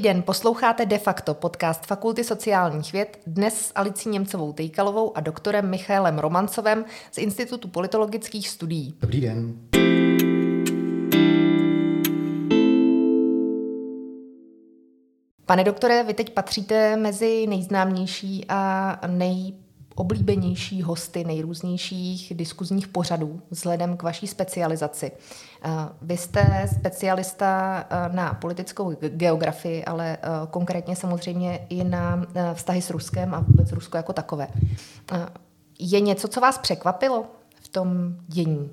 Dobrý den, posloucháte De facto podcast Fakulty sociálních věd dnes s Alicí Němcovou Tejkalovou a doktorem Michaelem Romancovem z Institutu politologických studií. Dobrý den. Pane doktore, vy teď patříte mezi nejznámější a nej oblíbenější hosty nejrůznějších diskuzních pořadů vzhledem k vaší specializaci. Eh, vy jste specialista eh, na politickou geografii, ale eh, konkrétně samozřejmě i na vztahy s Ruskem a vůbec Rusko jako takové. Je něco, co vás překvapilo v tom dění?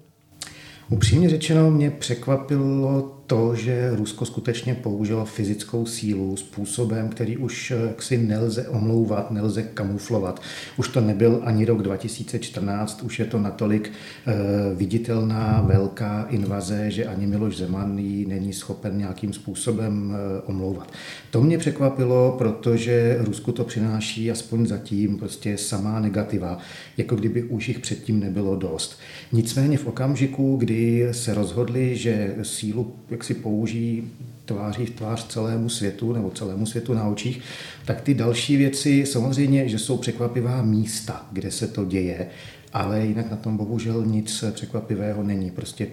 Upřímně řečeno, mě překvapilo to, že Rusko skutečně použilo fyzickou sílu způsobem, který už eh, jaksi nelze omlouvat, nelze kamuflovat. Už to nebyl ani rok 2014, už je to natolik uh, viditelná velká invaze, že ani Miloš Zeman ji není schopen nějakým způsobem uh, omlouvat. To mě překvapilo, protože Rusku to přináší aspoň zatím prostě samá negativa, jako kdyby už jich předtím nebylo dost. Nicméně v okamžiku, kdy se rozhodli, že sílu jak si použijí tváří v tvář celému světu nebo celému světu na očích, tak ty další věci samozřejmě, že jsou překvapivá místa, kde se to děje, ale jinak na tom bohužel nic překvapivého není. Prostě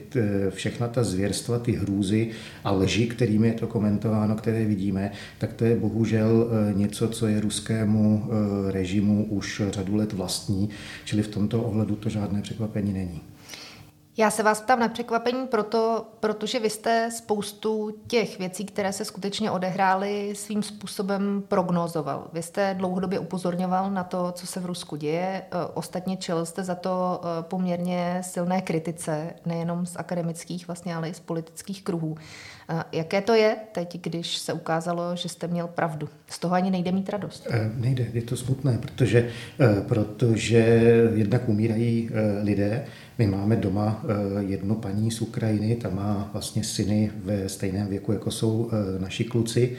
všechna ta zvěrstva, ty hrůzy a lži, kterými je to komentováno, které vidíme, tak to je bohužel e, něco, co je ruskému e, režimu už řadu let vlastní, čili v tomto ohledu to žádné překvapení není. Já se vás ptám na překvapení, proto, protože vy jste spoustu těch věcí, které se skutečně odehrály, svým způsobem prognozoval. Vy jste dlouhodobě upozorňoval na to, co se v Rusku děje. E, ostatně čel jste za to e, poměrně silné kritice, nejenom z akademických, vlastně, ale i z politických kruhů. E, jaké to je teď, když se ukázalo, že jste měl pravdu? Z toho ani nejde mít radost. Nejde, je to smutné, protože, protože jednak umírají lidé, my máme doma eh, jednu paní z Ukrajiny, ta má vlastně syny ve stejném věku, jako jsou eh, naši kluci.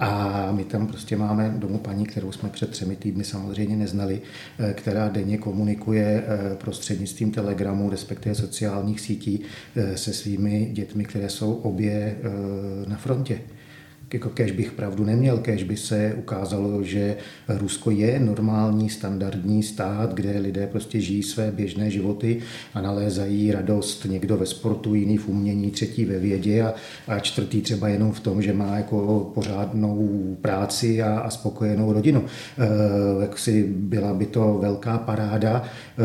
A my tam prostě máme domů paní, kterou jsme před třemi týdny samozřejmě neznali, eh, která denně komunikuje prostřednictvím telegramu, respektive sociálních sítí se svými dětmi, které jsou obě na frontě jako kež bych pravdu neměl, kež by se ukázalo, že Rusko je normální, standardní stát, kde lidé prostě žijí své běžné životy a nalézají radost někdo ve sportu, jiný v umění, třetí ve vědě a, a čtvrtý třeba jenom v tom, že má jako pořádnou práci a, a spokojenou rodinu. E, jak si byla by to velká paráda, e,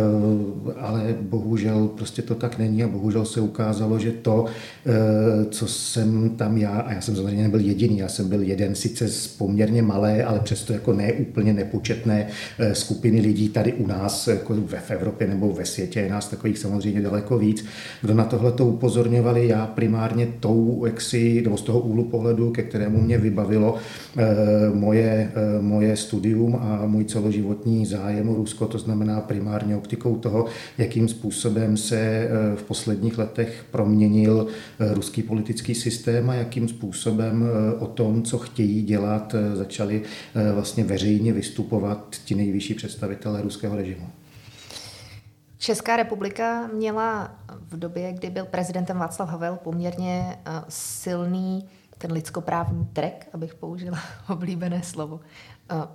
ale bohužel prostě to tak není a bohužel se ukázalo, že to, e, co jsem tam já, a já jsem samozřejmě nebyl jediný, já jsem byl jeden sice z poměrně malé, ale přesto jako ne úplně nepočetné eh, skupiny lidí tady u nás, jako v Evropě nebo ve světě, je nás takových samozřejmě daleko víc. Kdo na tohle to upozorňovali, já primárně tou, jaksi, nebo z toho úhlu pohledu, ke kterému mě vybavilo eh, moje, eh, moje studium a můj celoživotní zájem o Rusko, to znamená primárně optikou toho, jakým způsobem se v posledních letech proměnil ruský politický systém a jakým způsobem tom, co chtějí dělat, eh, začali eh, vlastně veřejně vystupovat ti nejvyšší představitelé ruského režimu. Česká republika měla v době, kdy byl prezidentem Václav Havel, poměrně eh, silný ten lidskoprávní trek, abych použila oblíbené slovo.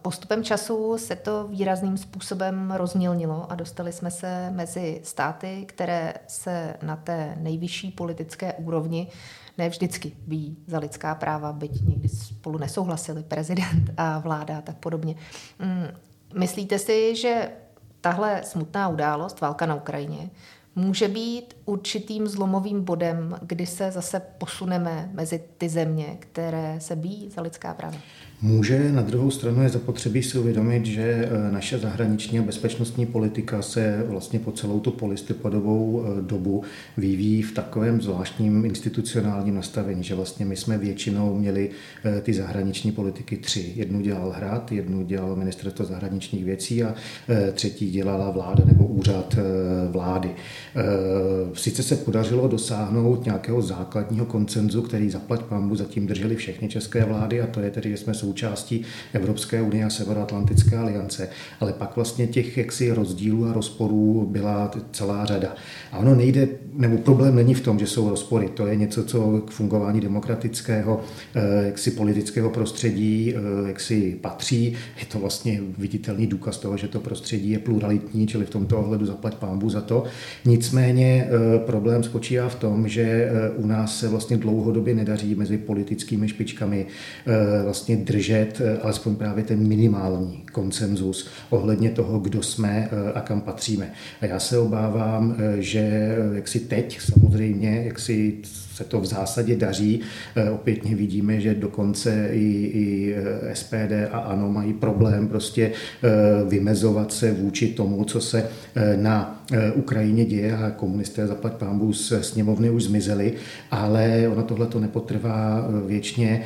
Postupem času se to výrazným způsobem rozmělnilo a dostali jsme se mezi státy, které se na té nejvyšší politické úrovni ne vždycky ví za lidská práva, byť někdy spolu nesouhlasili prezident a vláda a tak podobně. Mm, myslíte si, že tahle smutná událost, válka na Ukrajině, může být určitým zlomovým bodem, kdy se zase posuneme mezi ty země, které se bíjí za lidská práva? Může, na druhou stranu je zapotřebí si uvědomit, že e, naše zahraniční a bezpečnostní politika se vlastně po celou tu polistipadovou e, dobu vyvíjí v takovém zvláštním institucionálním nastavení, že vlastně my jsme většinou měli e, ty zahraniční politiky tři. Jednu dělal Hrad, jednu dělal ministerstvo zahraničních věcí a třetí dělala vláda nebo úřad vlády. Sice se podařilo dosáhnout nějakého základního koncenzu, který zaplať pambu zatím drželi všechny české vlády a to je tedy, že jsme součástí Evropské unie a Severoatlantické aliance, ale pak vlastně těch jaksi rozdílů a rozporů byla celá řada. A ono nejde, nebo problém není v tom, že jsou rozpory, to je něco, co k fungování demokratického, eh, jaksi politického prostředí, eh, jaksi patří. Je to vlastně viditelný důkaz toho, že to prostředí je pluralitní, čili v tomto ohledu zaplať pámbu za to. Nicméně eh, problém spočívá v tom, že u nás se vlastně dlouhodobě nedaří mezi politickými špičkami vlastně držet alespoň právě ten minimální konsenzus ohledně toho, kdo jsme a kam patříme. A já se obávám, že jak si teď samozřejmě, jak si se to v zásadě daří. Eh, opětně vidíme, že dokonce i, i eh, SPD a ANO mají problém prostě eh, vymezovat se vůči tomu, co se na Ukrajině děje a komunisté zaplať pámbu z sněmovny už zmizeli, ale ono tohle to nepotrvá věčně.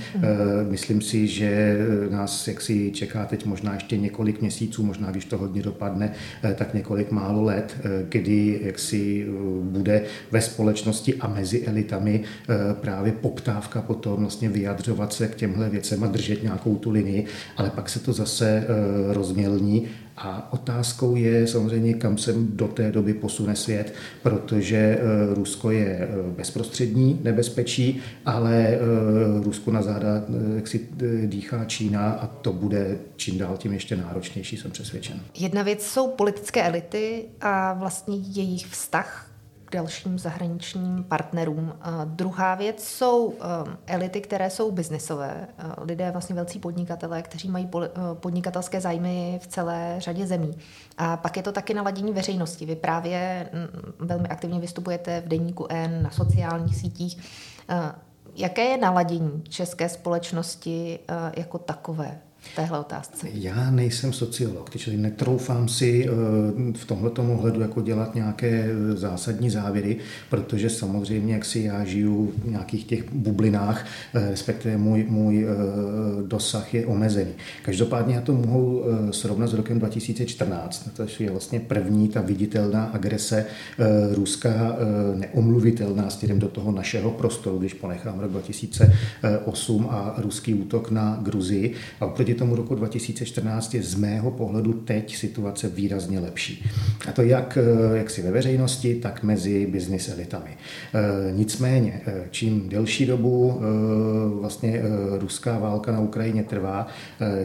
Myslím si, že nás jaksi čeká teď možná ještě několik měsíců, možná když to hodně dopadne, tak několik málo let, kdy jaksi bude ve společnosti a mezi elitami Eh, právě poptávka potom vlastně vyjadřovat se k těmhle věcem a držet nějakou tu linii, ale pak se to zase eh, rozmělní a otázkou je samozřejmě, kam se do té doby posune svět, protože eh, Rusko je bezprostřední nebezpečí, ale Rusko na záda jak si dýchá Čína a to bude čím dál tím ještě náročnější, jsem přesvědčen. Jedna věc jsou politické elity a vlastně jejich vztah dalším zahraničním partnerům. Druhá věc jsou um, elity, které jsou biznesové, lidé, vlastně velcí podnikatelé, kteří mají uh, podnikatelské zájmy v celé řadě zemí. A pak je to taky naladění veřejnosti. Vy právě mm, velmi aktivně vystupujete v deníku N, na sociálních sítích. Uh, jaké je naladění české společnosti uh, jako takové? Téhle otázce? Já nejsem sociolog, čili netroufám si eh, v tomhle ohledu jako dělat nějaké eh, zásadní závěry, protože samozřejmě, jak si já žiju v nějakých těch bublinách, eh, respektive můj, můj dosah je omezený. Každopádně já to mohu srovnat s rokem 2014, to je vlastně první ta viditelná agrese Ruska, neomluvitelná směrem do toho našeho prostoru, když ponechám rok 2008 a ruský útok na Gruzii. A oproti tomu roku 2014 je z mého pohledu teď situace výrazně lepší. A to jak, eh, jak si ve veřejnosti, tak mezi business elitami. Eh, nicméně, eh, čím delší dobu vlastně ruská válka na Ukrajině trvá,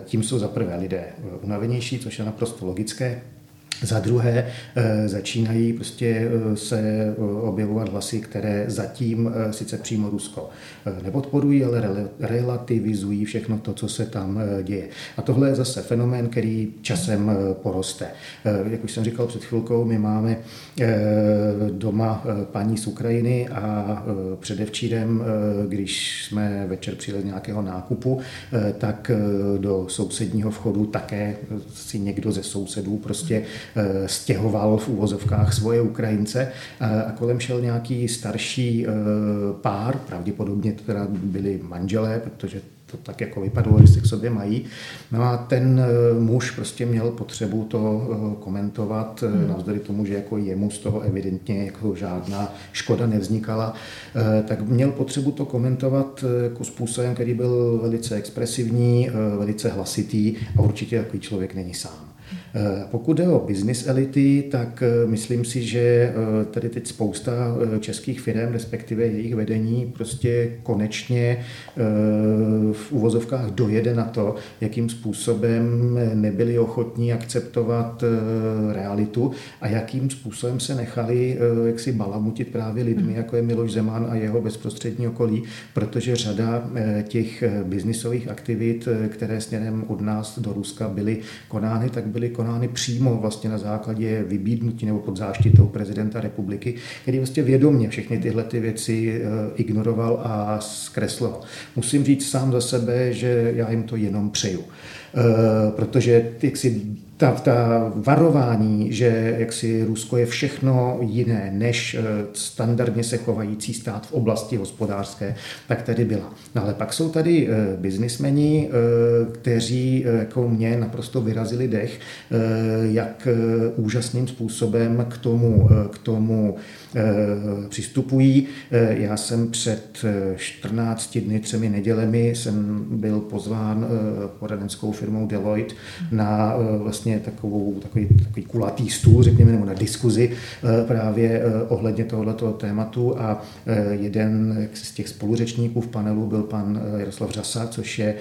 tím jsou za prvé lidé unavenější, což je naprosto logické, za druhé eh, začínají prostě eh, se eh, objevovat hlasy, které zatím sice přímo Rusko nepodporují, ale relativizují všechno to, co se tam děje. A tohle je zase fenomén, který časem poroste. Jak už jsem říkal před chvilkou, my máme doma paní z Ukrajiny a předevčírem, když jsme večer přijeli z nějakého nákupu, tak do sousedního vchodu také si někdo ze sousedů prostě stěhoval v úvozovkách svoje Ukrajince eh, a kolem šel nějaký starší eh, pár, pravděpodobně to teda byli manželé, protože to tak jako vypadalo, že se k sobě mají. No a ten muž prostě měl potřebu to komentovat, hmm. navzdory tomu, že jako jemu z toho evidentně jako žádná škoda nevznikala, tak měl potřebu to komentovat jako způsobem, který byl velice expresivní, velice hlasitý a určitě takový člověk není sám. Eh, pokud jde o business elity, tak eh, myslím si, že eh, tady teď spousta českých firm, respektive jejich vedení, prostě konečně v uvozovkách dojede na to, jakým způsobem nebyli ochotní akceptovat realitu a jakým způsobem se nechali jaksi balamutit právě lidmi, hmm. jako je Miloš Zeman a jeho bezprostřední okolí, protože řada těch biznisových aktivit, které směrem od nás do Ruska byly konány, tak byly konány přímo vlastně na základě vybídnutí nebo pod záštitou prezidenta republiky, který vlastně vědomě všechny tyhle ty věci eh, ignoroval a zkresloval. Musím říct sám za sebe, že já jim to jenom přeju. Eh, protože ty si ta, ta varování, že jaksi Rusko je všechno jiné než eh, standardně se chovající stát v oblasti hospodářské, tak tady byla. No ale pak jsou tady eh, biznismeni, kteří jako mě naprosto vyrazili dech, jak úžasným způsobem k tomu, k tomu přistupují. Já jsem před 14 dny, třemi nedělemi jsem byl pozván poradenskou firmou Deloitte na vlastně takovou, takový, takový kulatý stůl, řekněme, nebo na diskuzi právě ohledně tohoto tématu. A jeden z těch spoluřečníků v panelu byl pan Jaroslav Řasa, což je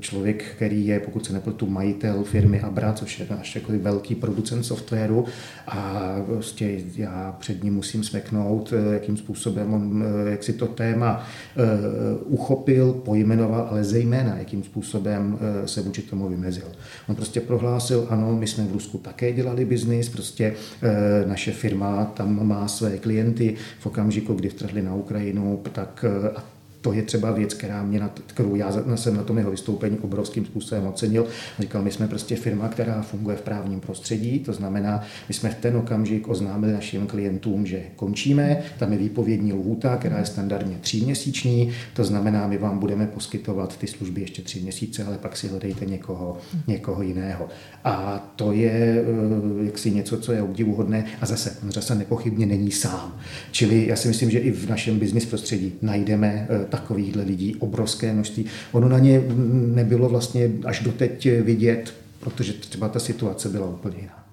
člověk, který je, pokud se nepletu, majitel firmy Abra, což je náš takový velký producent softwaru. A prostě já před ním musím smeknout, jakým způsobem on jak si to téma uchopil, pojmenoval, ale zejména jakým způsobem se vůči tomu vymezil. On prostě prohlásil, ano, my jsme v Rusku také dělali biznis, prostě naše firma tam má své klienty v okamžiku, kdy vtrhli na Ukrajinu, tak a to je třeba věc, která mě na, kterou já jsem na tom jeho vystoupení obrovským způsobem ocenil. Říkal, my jsme prostě firma, která funguje v právním prostředí, to znamená, my jsme v ten okamžik oznámili našim klientům, že končíme, tam je výpovědní lhůta, která je standardně tříměsíční, to znamená, my vám budeme poskytovat ty služby ještě tři měsíce, ale pak si hledejte někoho, někoho jiného. A to je eh, jaksi něco, co je obdivuhodné a zase, on zase nepochybně není sám. Čili já si myslím, že i v našem biznis prostředí najdeme eh, takovýchhle lidí obrovské množství. Ono na ně nebylo vlastně až doteď vidět, protože třeba ta situace byla úplně jiná.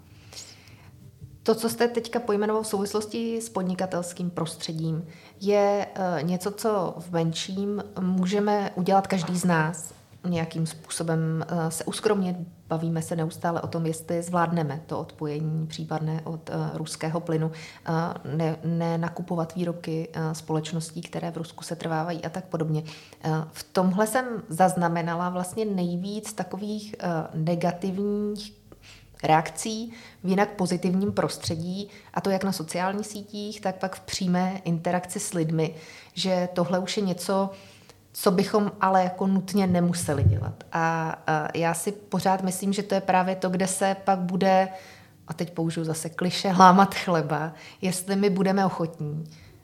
To, co jste teďka pojmenoval v souvislosti s podnikatelským prostředím, je eh, něco, co v menším můžeme udělat každý z nás nějakým způsobem eh, se uskromnit. Bavíme se neustále o tom, jestli zvládneme to odpojení případné od uh, ruského plynu, uh, ne, ne nakupovat výrobky společností, které v Rusku se trvávají a tak podobně. V tomhle jsem zaznamenala vlastně nejvíc takových negativních reakcí v jinak pozitivním prostředí, a to jak na sociálních sítích, tak pak v přímé interakci s lidmi, že tohle už je něco, co bychom ale jako nutně nemuseli dělat. A, já si pořád myslím, že to je právě to, kde se pak bude, a teď použiju zase kliše, lámat chleba, jestli my budeme ochotní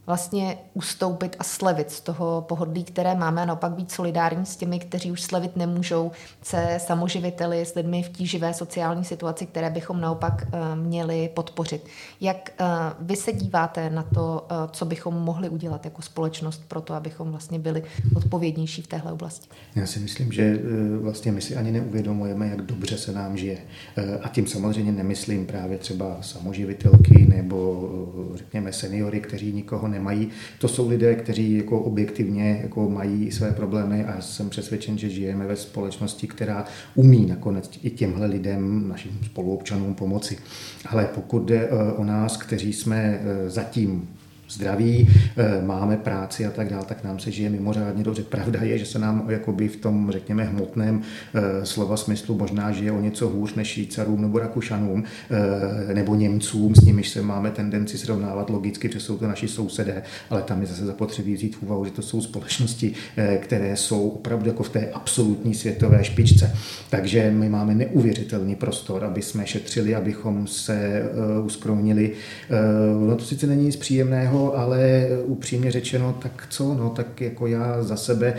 vlastně ustoupit a slevit z toho pohodlí, které máme a naopak být solidární s těmi, kteří už slevit nemůžou, se samoživiteli, s lidmi v tíživé sociální situaci, které bychom naopak uh, měli podpořit. Jak uh, vy se díváte na to, uh, co bychom mohli udělat jako společnost pro to, abychom vlastně byli odpovědnější v téhle oblasti? Já si myslím, že vlastně my si ani neuvědomujeme, jak dobře se nám žije. A tím samozřejmě nemyslím právě třeba samoživitelky nebo řekněme seniory, kteří nikoho ne nemají. To jsou lidé, kteří jako objektivně jako mají své problémy a jsem přesvědčen, že žijeme ve společnosti, která umí nakonec i těmhle lidem, našim spoluobčanům pomoci. Ale pokud jde eh, o nás, kteří jsme eh, zatím zdraví, eh, máme práci a tak dále, tak nám se žije mimořádně dobře. Pravda je, že se nám jakoby v tom, řekněme, hmotném eh, slova smyslu možná žije o něco hůř než Švýcarům nebo Rakušanům eh, nebo Němcům, s nimiž se máme tendenci srovnávat logicky, že jsou to naši sousedé, ale tam je zase zapotřebí vzít v úvahu, že to jsou společnosti, které jsou opravdu jako v té absolutní světové špičce. Takže my máme neuvěřitelný prostor, aby jsme šetřili, abychom se uskromnili. No to sice není nic příjemného, toho, ale upřímně řečeno, tak co, no, tak jako já za sebe e,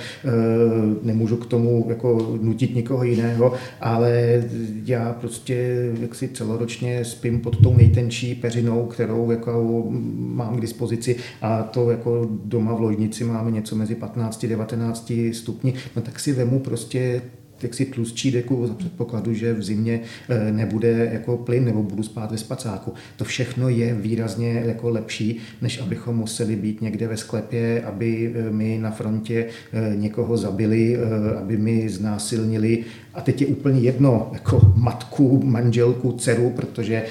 nemůžu k tomu jako nutit nikoho jiného, ale já prostě jaksi celoročně spím pod tou nejtenčí peřinou, kterou jako mám k dispozici a to jako doma v ložnici máme něco mezi 15 a 19 stupni, no tak si vemu prostě jaksi tlustší deku za předpokladu, že v zimě eh, nebude jako plyn nebo budu spát ve spacáku. To všechno je výrazně jako lepší, než abychom museli být někde ve sklepě, aby eh, my na frontě eh, někoho zabili, aby mi znásilnili a teď je úplně jedno, jako matku, manželku, dceru, protože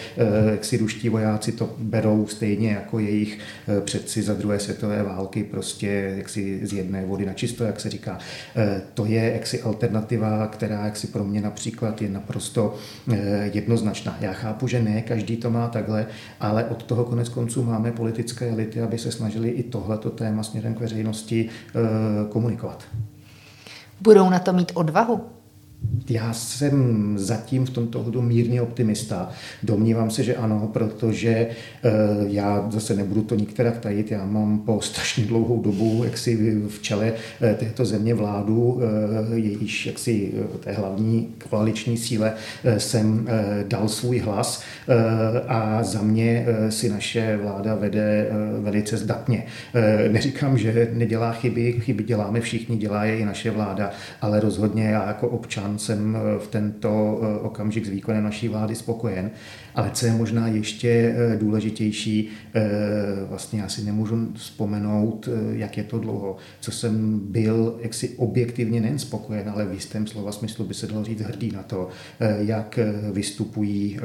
jak si ruští vojáci to berou stejně jako jejich předci za druhé světové války, prostě jak si z jedné vody na čisto, jak se říká. To je jaksi alternativa, která jaksi pro mě například je naprosto jednoznačná. Já chápu, že ne každý to má takhle, ale od toho konec konců máme politické elity, aby se snažili i tohleto téma směrem k veřejnosti komunikovat. Budou na to mít odvahu? Já jsem zatím v tomto hodu mírně optimista. Domnívám se, že ano, protože eh, já zase nebudu to nikterak tajit, já mám po strašně dlouhou dobu jaksi v čele eh, této země vládu, jejíž jaksi té hlavní koaliční síle jsem dal svůj hlas a za mě si naše vláda vede velice zdatně. Neříkám, že nedělá chyby, chyby děláme všichni, dělá je i naše vláda, ale rozhodně já jako občan jsem v tento okamžik s výkonem naší vlády spokojen. Ale co je možná ještě důležitější, vlastně já si nemůžu vzpomenout, jak je to dlouho, co jsem byl jaksi objektivně nejen spokojen, ale v jistém slova smyslu by se dalo říct hrdý na to, jak vystupují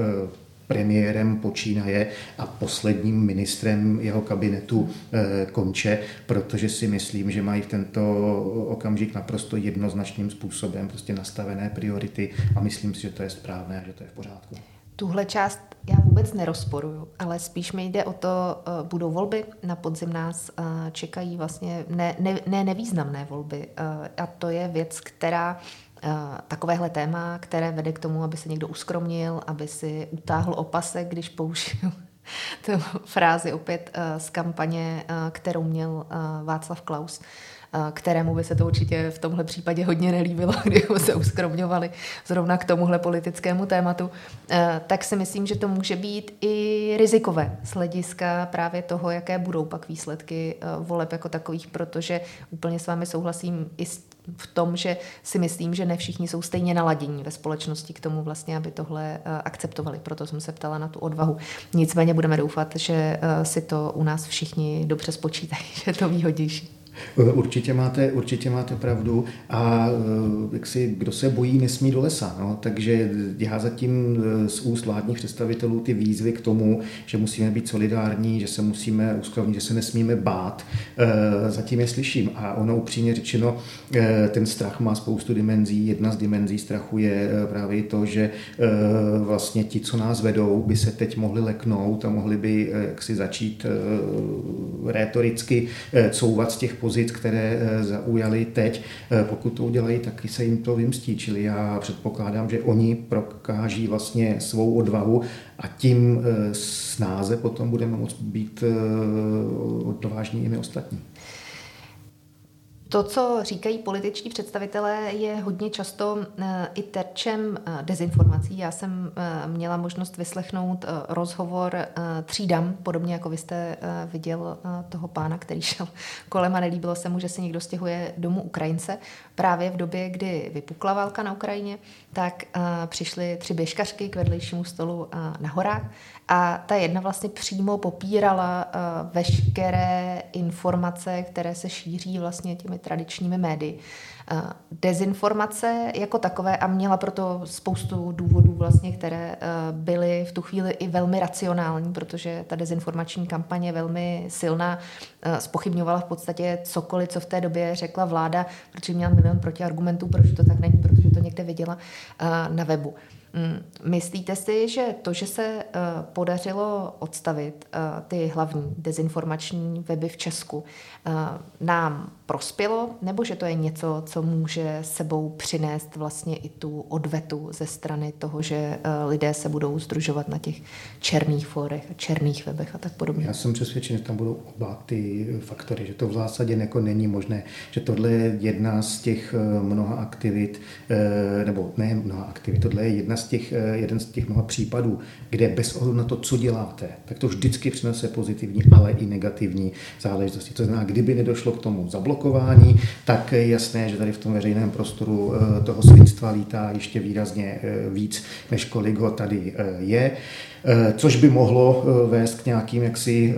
premiérem počínaje a posledním ministrem jeho kabinetu eh, konče, protože si myslím, že mají v tento okamžik naprosto jednoznačným způsobem prostě nastavené priority a myslím si, že to je správné a že to je v pořádku. Tuhle část já vůbec nerozporuju, ale spíš mi jde o to, eh, budou volby, na podzim nás eh, čekají vlastně ne, ne, ne nevýznamné volby a to je věc, která takovéhle téma, které vede k tomu, aby se někdo uskromnil, aby si utáhl opasek, když použiju tu frázi opět eh, z kampaně, eh, kterou měl Václav Klaus kterému by se to určitě v tomhle případě hodně nelíbilo, kdybychom se uskromňovali zrovna k tomuhle politickému tématu, tak si myslím, že to může být i rizikové z hlediska právě toho, jaké budou pak výsledky voleb jako takových, protože úplně s vámi souhlasím i s v tom, že si myslím, že ne všichni jsou stejně naladění ve společnosti k tomu vlastně, aby tohle eh, akceptovali. Proto jsem se ptala na tu odvahu. Nicméně budeme doufat, že eh, si to u nás všichni dobře spočítají, že je to výhodnější. Určitě máte, určitě máte pravdu a eh, jak si, kdo se bojí, nesmí do lesa. No? Takže já zatím eh, z úst vládních představitelů ty výzvy k tomu, že musíme být solidární, že se musíme uskrovnit, že se nesmíme bát, eh, zatím je slyším. A ono upřímně řečeno, ten strach má spoustu dimenzí. Jedna z dimenzí strachu je právě to, že vlastně ti, co nás vedou, by se teď mohli leknout a mohli by jaksi začít rétoricky couvat z těch pozic, které eh, zaujali teď. Eh, pokud to udělají, taky se jim to vymstí. Čili já předpokládám, že oni prokáží vlastně svou odvahu a tím eh, snáze potom budeme moct být odvážní i my ostatní. To, co říkají političní představitelé, je hodně často eh, i terčem eh, dezinformací. Já jsem eh, měla možnost vyslechnout rozhovor tří dam, podobně jako vy jste viděl toho pána, který šel kolem a nelíbilo se mu, že se někdo stěhuje domů Ukrajince. Právě v době, kdy vypukla válka na Ukrajině, tak přišly tři běžkařky k vedlejšímu stolu na horách a ta jedna vlastně přímo popírala uh, veškeré informace, které se šíří vlastně těmi tradičními médii. Uh, dezinformace jako takové a měla proto spoustu důvodů vlastně, které uh, byly v tu chvíli i velmi racionální, protože ta dezinformační kampaně je velmi silná, uh, spochybňovala v podstatě cokoliv, co v té době řekla vláda, protože měla milion protiargumentů, proč to tak není, protože to někde viděla uh, na webu. Mm, myslíte si, že to, že se eh, podařilo odstavit eh, ty hlavní dezinformační weby v Česku, eh, nám prospělo, nebo že to je něco, co může sebou přinést vlastně i tu odvetu ze strany toho, že lidé se budou združovat na těch černých fórech a černých webech a tak podobně? Já jsem přesvědčen, že tam budou oba ty faktory, že to v zásadě jako není možné, že tohle je jedna z těch mnoha aktivit, nebo ne mnoha aktivit, tohle je jedna z těch, eh, jeden z těch mnoha případů, kde bez ohledu na to, co děláte, tak to vždycky přinese pozitivní, ale i negativní záležitosti. To znamená, kdyby nedošlo k tomu zablokování, tak je jasné, že tady v tom veřejném prostoru eh, toho svinstva lítá ještě výrazně eh, víc, než kolik ho tady je což by mohlo vést k nějakým jaksi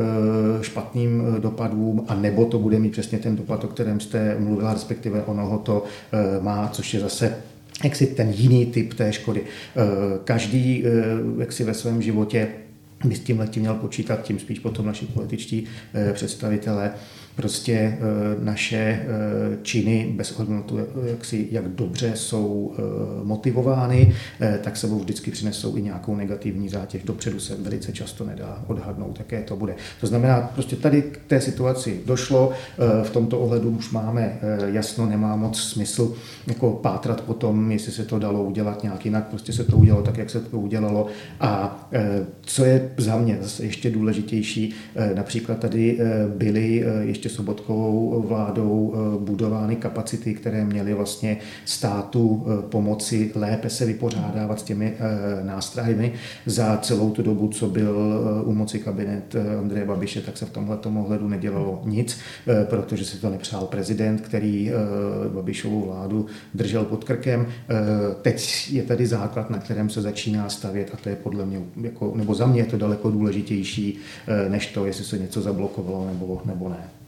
špatným dopadům, a nebo to bude mít přesně ten dopad, o kterém jste mluvila, respektive ono to má, což je zase jak si ten jiný typ té škody. Eh, každý eh, jak si ve svém životě by s tím letím měl počítat, tím spíš potom naši političtí eh, představitelé, prostě naše činy bez ohledu na to, jak, si, jak dobře jsou motivovány, tak sebou vždycky přinesou i nějakou negativní zátěž. Dopředu se velice často nedá odhadnout, jaké to bude. To znamená, prostě tady k té situaci došlo, v tomto ohledu už máme jasno, nemá moc smysl jako pátrat po tom, jestli se to dalo udělat nějak jinak, prostě se to udělalo tak, jak se to udělalo. A co je za mě zase ještě důležitější, například tady byly ještě sobotkovou vládou budovány kapacity, které měly vlastně státu pomoci lépe se vypořádávat s těmi nástrojmi. Za celou tu dobu, co byl u moci kabinet Andreje Babiše, tak se v tomhle ohledu nedělalo nic, protože si to nepřál prezident, který Babišovu vládu držel pod krkem. Teď je tady základ, na kterém se začíná stavět a to je podle mě, jako, nebo za mě je to daleko důležitější, eh, než to, jestli se něco zablokovalo nebo, nebo ne.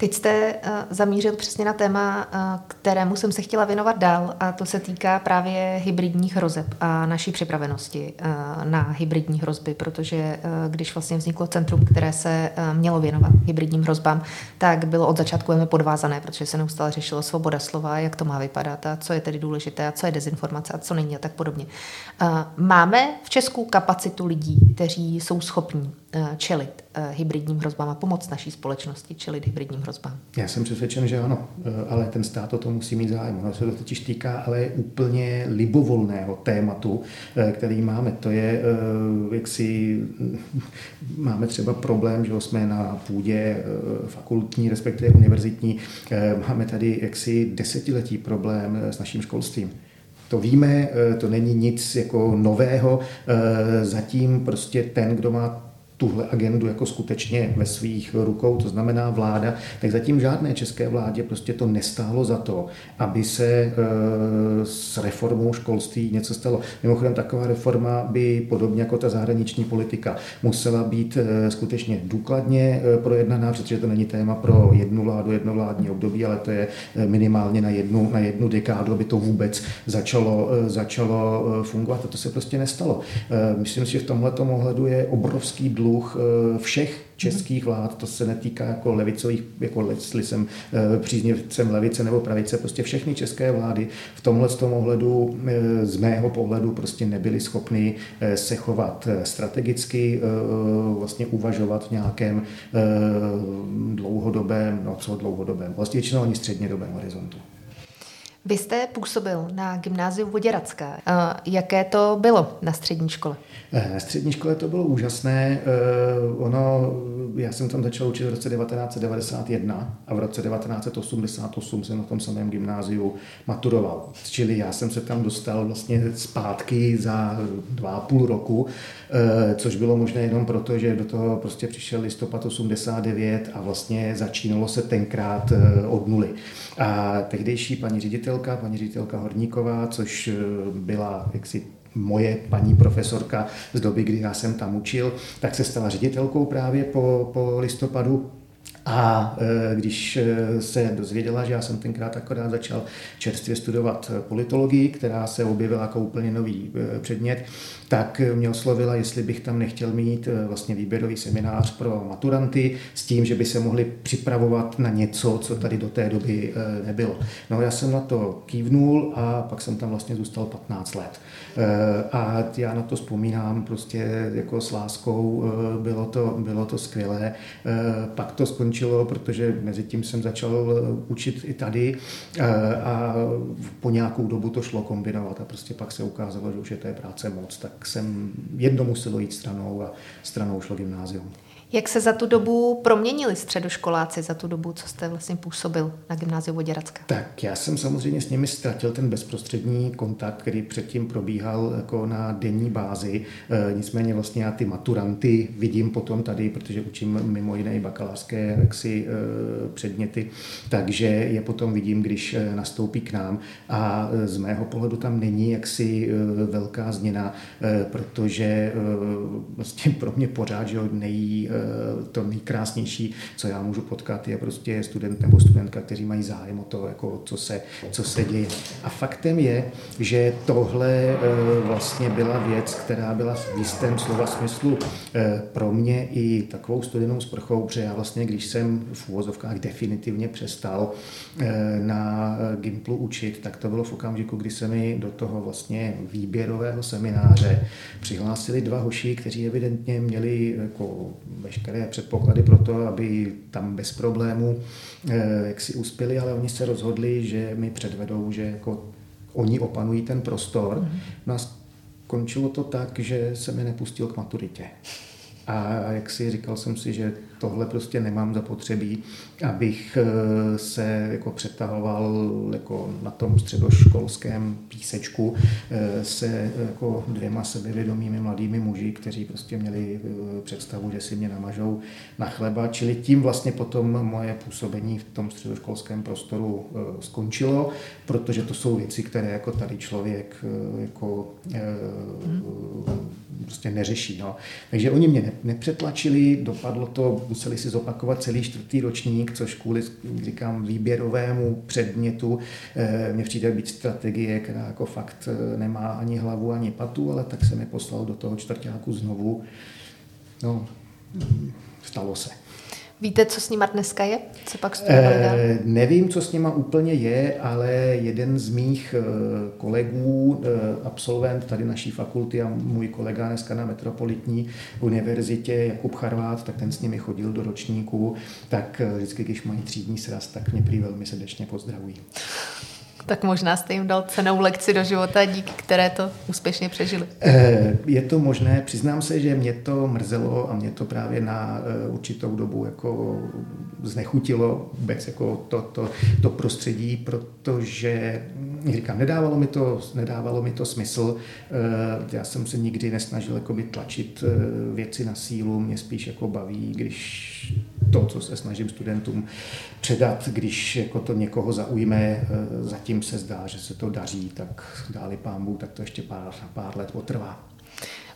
Teď jste uh, zamířil přesně na téma, uh, kterému jsem se chtěla věnovat dál, a to se týká právě hybridních hrozeb a naší připravenosti uh, na hybridní hrozby, protože když vlastně vzniklo centrum, které se mělo věnovat hybridním hrozbám, tak bylo od začátku velmi podvázané, protože se neustále řešilo svoboda slova, jak to má vypadat a co je tedy důležité a co je dezinformace a co není a tak podobně. Máme v Česku kapacitu lidí, kteří jsou schopní čelit hybridním hrozbám a pomoct naší společnosti čelit hybridním hrozbám? Já jsem přesvědčen, že ano, eh, ale ten stát o to musí mít zájem. Ono se to totiž týká ale úplně libovolného tématu, eh, který máme. To je, eh, jak si máme třeba problém, že jsme na půdě fakultní, respektive univerzitní, máme tady jaksi desetiletí problém s naším školstvím. To víme, to není nic jako nového. Zatím prostě ten, kdo má tuhle agendu jako skutečně ve svých rukou, to znamená vláda, tak zatím žádné české vládě prostě to nestálo za to, aby se e, s reformou školství něco stalo. Mimochodem taková reforma by podobně jako ta zahraniční politika musela být e, skutečně důkladně e, projednaná, protože to není téma pro jednu vládu, jedno vládní období, ale to je minimálně na jednu, na jednu dekádu, aby to vůbec začalo, začalo fungovat. A to se prostě nestalo. Myslím si, že v tomhle ohledu je obrovský dluh dluh eh, všech českých vlád, to se netýká jako levicových, jako jestli jsem eh, příznivcem levice nebo pravice, prostě všechny české vlády v tomhle z tom ohledu eh, z mého pohledu prostě nebyly schopny se chovat strategicky, vlastně uvažovat v nějakém dlouhodobém, no co dlouhodobém, vlastně většinou ani střednědobém horizontu. Vy jste působil na gymnáziu Voděracká. Jaké to bylo na střední škole? Eh, na střední škole to bylo úžasné. Eh, ono, já jsem tam začal učit v roce 1991 a v roce 1988 jsem na tom samém gymnáziu maturoval. Čili já jsem se tam dostal vlastně zpátky za dva a půl roku, eh, což bylo možné jenom proto, že do toho prostě přišel listopad 89 a vlastně začínalo se tenkrát od nuly. A tehdejší paní ředitelka, paní ředitelka Horníková, což byla jaksi moje paní profesorka z doby, kdy já jsem tam učil, tak se stala ředitelkou právě po, po listopadu a e, když e, se dozvěděla, že já jsem tenkrát akorát začal čerstvě studovat politologii, která se objevila jako úplně nový e, předmět, tak mě oslovila, jestli bych tam nechtěl mít vlastně výběrový seminář pro maturanty s tím, že by se mohli připravovat na něco, co tady do té doby nebylo. No já jsem na to kývnul a pak jsem tam vlastně zůstal 15 let. A já na to vzpomínám prostě jako s láskou, bylo to, bylo to skvělé. Pak to skončilo skončilo, protože mezi tím jsem začal eh, učit i tady eh, a po nějakou dobu to šlo kombinovat a prostě pak se ukázalo, že už je té práce moc, tak jsem jedno muselo jít stranou a stranou šlo gymnázium. Jak se za tu dobu proměnili středoškoláci, za tu dobu, co jste vlastně působil na gymnáziu Voděracka? Tak já jsem samozřejmě s nimi ztratil ten bezprostřední kontakt, který předtím probíhal jako na denní bázi. E, nicméně vlastně já ty maturanty vidím potom tady, protože učím mimo jiné i bakalářské jaksi, e, předměty, takže je potom vidím, když e, nastoupí k nám a z mého pohledu tam není jaksi velká změna, protože vlastně pro mě pořád, že nejí to nejkrásnější, co já můžu potkat, je prostě student nebo studentka, kteří mají zájem o to, jako co, se, co se děje. A faktem je, že tohle vlastně byla věc, která byla v jistém slova smyslu pro mě i takovou studenou sprchou, protože já vlastně, když jsem v úvozovkách definitivně přestal na Gimplu učit, tak to bylo v okamžiku, kdy se mi do toho vlastně výběrového semináře přihlásili dva hoši, kteří evidentně měli jako veškeré předpoklady pro to, aby tam bez problému eh, jak si uspěli, ale oni se rozhodli, že mi předvedou, že jako oni opanují ten prostor. Mm-hmm. No a skončilo to tak, že se mi nepustil k maturitě. A jak si říkal jsem si, že tohle prostě nemám zapotřebí, abych eh, se jako přetahoval jako na tom středoškolském písečku eh, se jako dvěma sebevědomými mladými muži, kteří prostě měli eh, představu, že si mě namažou na chleba, čili tím vlastně potom moje působení v tom středoškolském prostoru skončilo, protože to jsou věci, které jako tady člověk jako prostě neřeší. No. Takže oni mě nepřetlačili, dopadlo to museli si zopakovat celý čtvrtý ročník, což kvůli, říkám, výběrovému předmětu eh, mě přijde být strategie, která jako fakt eh, nemá ani hlavu, ani patu, ale tak se mi poslal do toho čtvrtáku znovu. No, stalo se. Víte, co s nima dneska je? Co pak e, Nevím, co s nima úplně je, ale jeden z mých eh, kolegů, eh, absolvent tady naší fakulty a můj kolega dneska na Metropolitní univerzitě, Jakub Charvát, tak ten s nimi chodil do ročníku, tak vždycky, když mají třídní sraz, tak mě prý velmi srdečně pozdravují tak možná jste jim dal cenou lekci do života, díky které to úspěšně přežili. Eh, je to možné, přiznám se, že mě to mrzelo a mě to právě na eh, určitou dobu jako znechutilo vůbec jako to, to, to prostředí, protože říkám, nedávalo mi to, nedávalo mi to smysl. Eh, já jsem se nikdy nesnažil jako by tlačit věci na sílu, mě spíš jako baví, když to, co se snažím studentům předat, když jako to někoho zaujme, zatím se zdá, že se to daří, tak dáli pámbu, tak to ještě pár, pár let potrvá.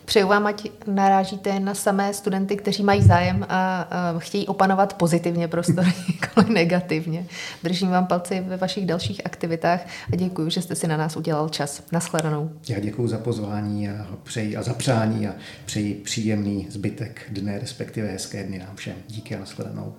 Přeju vám, ať narážíte na samé studenty, kteří mají zájem a, a chtějí opanovat pozitivně prostor, nikoli negativně. Držím vám palci ve vašich dalších aktivitách a děkuji, že jste si na nás udělal čas. Naschledanou. Já děkuji za pozvání a přeji a za přání a přeji příjemný zbytek dne, respektive hezké dny nám všem. Díky a naschledanou.